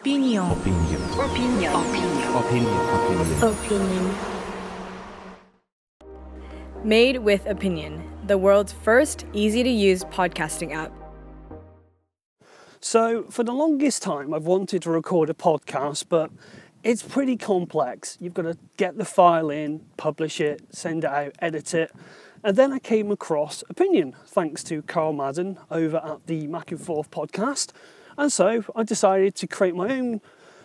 Opinion. Opinion. Opinion. Opinion. Opinion. Opinion. Made with Opinion, the world's first easy to use podcasting app. So, for the longest time, I've wanted to record a podcast, but it's pretty complex. You've got to get the file in, publish it, send it out, edit it. And then I came across Opinion, thanks to Carl Madden over at the Mac and Forth podcast. And so I decided to create my own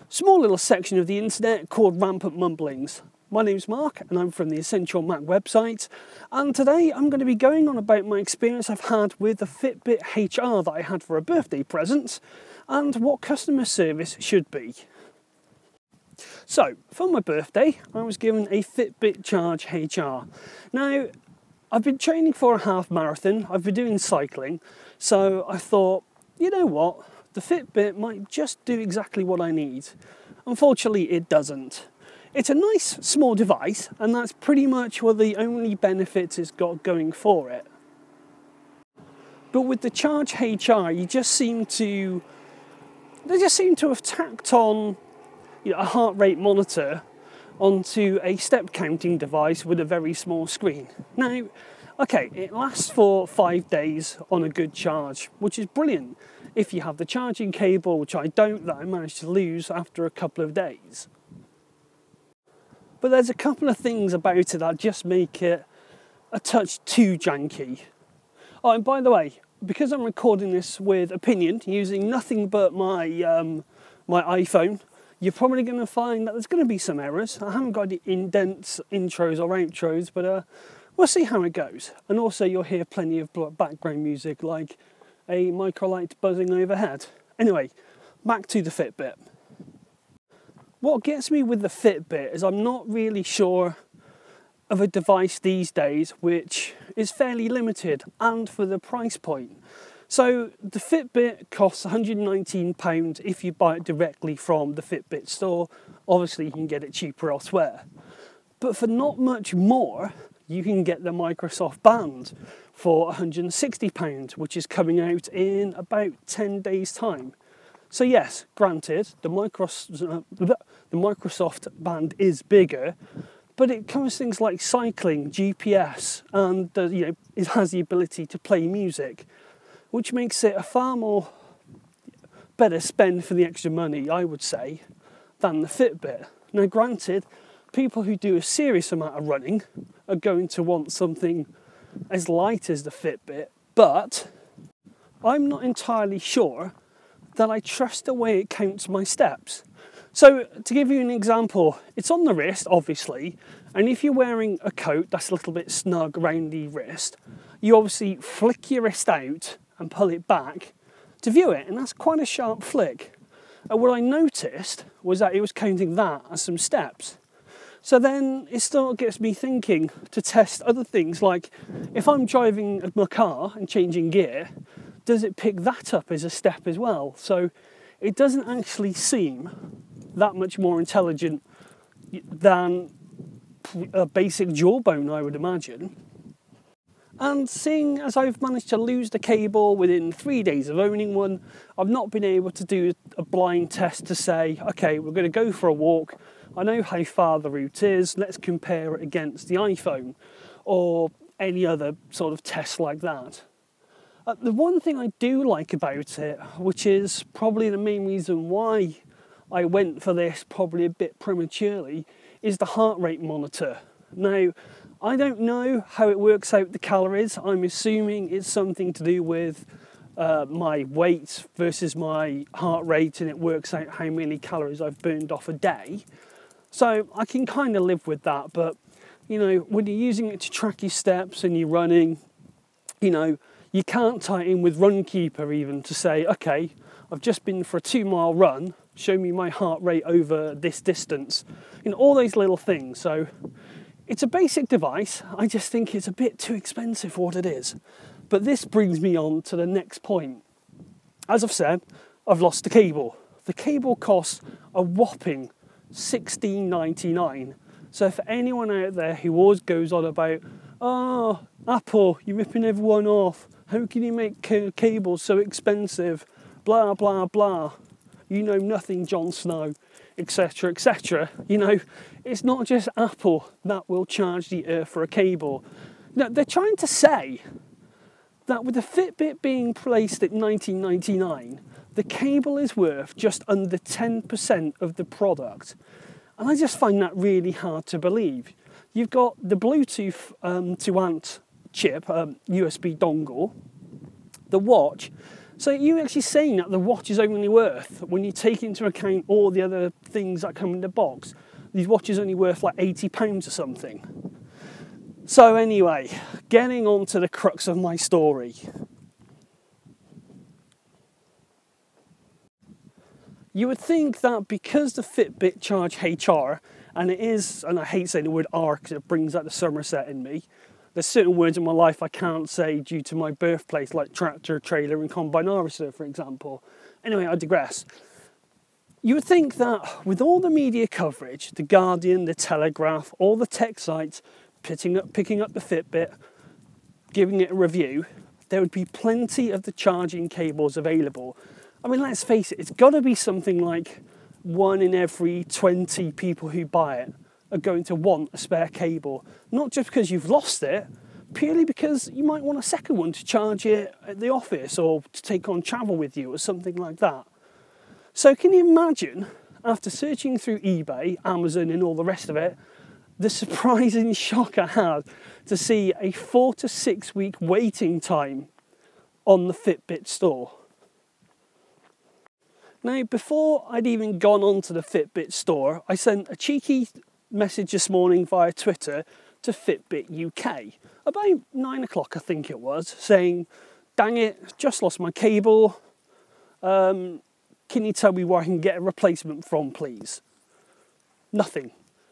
small little section of the internet called Rampant Mumblings. My name's Mark, and I'm from the Essential Mac website. And today I'm going to be going on about my experience I've had with the Fitbit HR that I had for a birthday present and what customer service should be. So, for my birthday, I was given a Fitbit Charge HR. Now, I've been training for a half marathon, I've been doing cycling, so I thought, you know what, the Fitbit might just do exactly what I need. Unfortunately, it doesn't. It's a nice small device, and that's pretty much of the only benefits it's got going for it. But with the Charge HR, you just seem to they just seem to have tacked on you know, a heart rate monitor onto a step counting device with a very small screen. Now, okay, it lasts for five days on a good charge, which is brilliant if you have the charging cable, which I don't, that I managed to lose after a couple of days. But there's a couple of things about it that just make it a touch too janky. Oh, and by the way, because I'm recording this with Opinion using nothing but my um, my iPhone, you're probably going to find that there's going to be some errors. I haven't got any indents, intros, or outros, but uh, we'll see how it goes. And also, you'll hear plenty of background music like a microlight buzzing overhead. Anyway, back to the Fitbit. What gets me with the Fitbit is I'm not really sure of a device these days which is fairly limited and for the price point. So the Fitbit costs £119 if you buy it directly from the Fitbit store. Obviously, you can get it cheaper elsewhere. But for not much more, you can get the Microsoft Band for £160, which is coming out in about 10 days' time. So yes, granted, the Microsoft, the Microsoft band is bigger, but it covers things like cycling, GPS, and uh, you know it has the ability to play music, which makes it a far more better spend for the extra money, I would say, than the Fitbit. Now, granted, people who do a serious amount of running are going to want something as light as the Fitbit, but I'm not entirely sure that I trust the way it counts my steps. So, to give you an example, it's on the wrist, obviously, and if you're wearing a coat that's a little bit snug around the wrist, you obviously flick your wrist out and pull it back to view it, and that's quite a sharp flick. And what I noticed was that it was counting that as some steps. So then it still gets me thinking to test other things like if I'm driving my car and changing gear, does it pick that up as a step as well? So it doesn't actually seem that much more intelligent than a basic jawbone, I would imagine. And seeing as I've managed to lose the cable within three days of owning one, I've not been able to do a blind test to say, okay, we're going to go for a walk. I know how far the route is, let's compare it against the iPhone or any other sort of test like that. Uh, the one thing I do like about it, which is probably the main reason why I went for this probably a bit prematurely, is the heart rate monitor. Now, I don't know how it works out the calories. I'm assuming it's something to do with uh, my weight versus my heart rate, and it works out how many calories I've burned off a day. So I can kind of live with that, but you know, when you're using it to track your steps and you're running, you know, you can't tie in with Runkeeper even to say, okay, I've just been for a two mile run, show me my heart rate over this distance. You know, all those little things. So it's a basic device. I just think it's a bit too expensive for what it is. But this brings me on to the next point. As I've said, I've lost the cable. The cable costs a whopping $16.99. So for anyone out there who always goes on about, oh, Apple, you're ripping everyone off, how can you make cables so expensive? Blah, blah, blah. you know nothing, Jon Snow, etc., etc. You know, it's not just Apple that will charge the Earth for a cable. No, they're trying to say that with the Fitbit being placed at 1999, the cable is worth just under 10% of the product. And I just find that really hard to believe. You've got the Bluetooth um, to ANT chip, um, USB dongle, the watch. So you're actually saying that the watch is only worth, when you take into account all the other things that come in the box, these watches only worth like 80 pounds or something. So anyway, getting on to the crux of my story. You would think that because the Fitbit charge HR, and it is, and I hate saying the word R because it brings out the Somerset in me, there's certain words in my life I can't say due to my birthplace, like tractor, trailer, and combine harvester, for example. Anyway, I digress. You would think that with all the media coverage, the Guardian, the Telegraph, all the tech sites picking up, picking up the Fitbit, giving it a review, there would be plenty of the charging cables available. I mean, let's face it, it's got to be something like one in every 20 people who buy it are going to want a spare cable. Not just because you've lost it, purely because you might want a second one to charge it at the office or to take on travel with you or something like that. So, can you imagine, after searching through eBay, Amazon, and all the rest of it, the surprising shock I had to see a four to six week waiting time on the Fitbit store? Now, before I'd even gone onto the Fitbit store, I sent a cheeky message this morning via Twitter to Fitbit UK about nine o'clock, I think it was, saying, Dang it, just lost my cable. Um, can you tell me where I can get a replacement from, please? Nothing.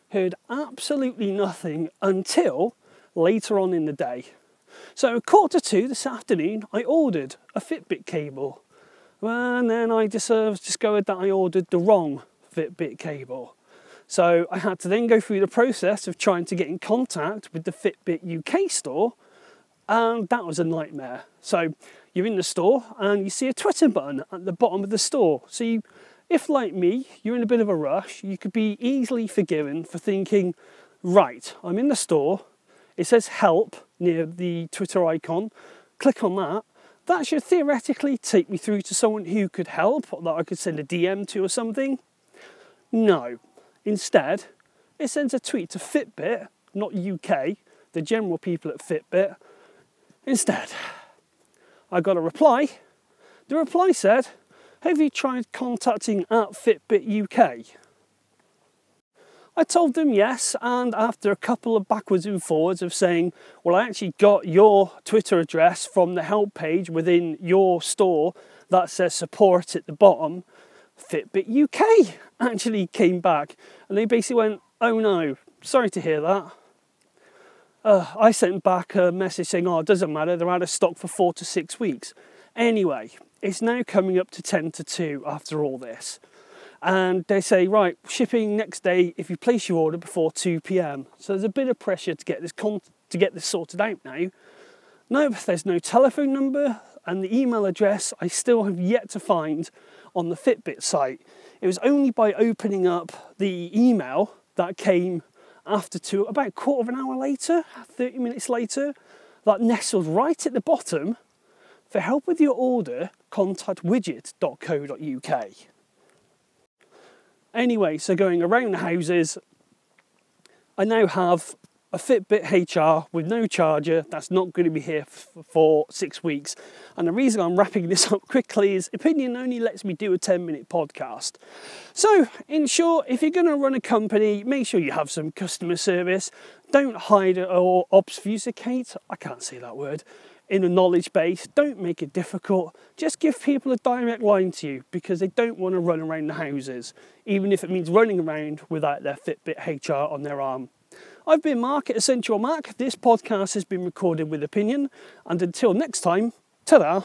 Heard absolutely nothing until later on in the day. So, quarter to two this afternoon, I ordered a Fitbit cable. And then I discovered that I ordered the wrong Fitbit cable. So I had to then go through the process of trying to get in contact with the Fitbit UK store, and that was a nightmare. So you're in the store and you see a Twitter button at the bottom of the store. So you, if like me, you're in a bit of a rush, you could be easily forgiven for thinking, right, I'm in the store, it says help near the Twitter icon, click on that. That should theoretically take me through to someone who could help or that I could send a DM to or something. No, Instead, it sends a tweet to Fitbit, not UK, the general people at Fitbit. Instead, I got a reply. The reply said, Have you tried contacting at Fitbit UK? I told them yes, and after a couple of backwards and forwards of saying, Well, I actually got your Twitter address from the help page within your store that says support at the bottom, Fitbit UK actually came back and they basically went, oh no, sorry to hear that. Uh, I sent back a message saying, oh, it doesn't matter, they're out of stock for four to six weeks. Anyway, it's now coming up to 10 to 2 after all this. And they say, right, shipping next day if you place your order before 2 pm. So there's a bit of pressure to get this con- to get this sorted out now. No, there's no telephone number and the email address I still have yet to find on the Fitbit site. It was only by opening up the email that came after two, about a quarter of an hour later, 30 minutes later, that nestled right at the bottom. For help with your order, contact widget.co.uk. Anyway, so going around the houses, I now have a Fitbit HR with no charger that's not going to be here for six weeks. And the reason I'm wrapping this up quickly is Opinion only lets me do a 10 minute podcast. So, in short, if you're going to run a company, make sure you have some customer service. Don't hide or obfuscate, I can't say that word, in a knowledge base. Don't make it difficult. Just give people a direct line to you because they don't want to run around the houses, even if it means running around without their Fitbit HR on their arm. I've been Mark at Essential Mac. This podcast has been recorded with opinion, and until next time, ta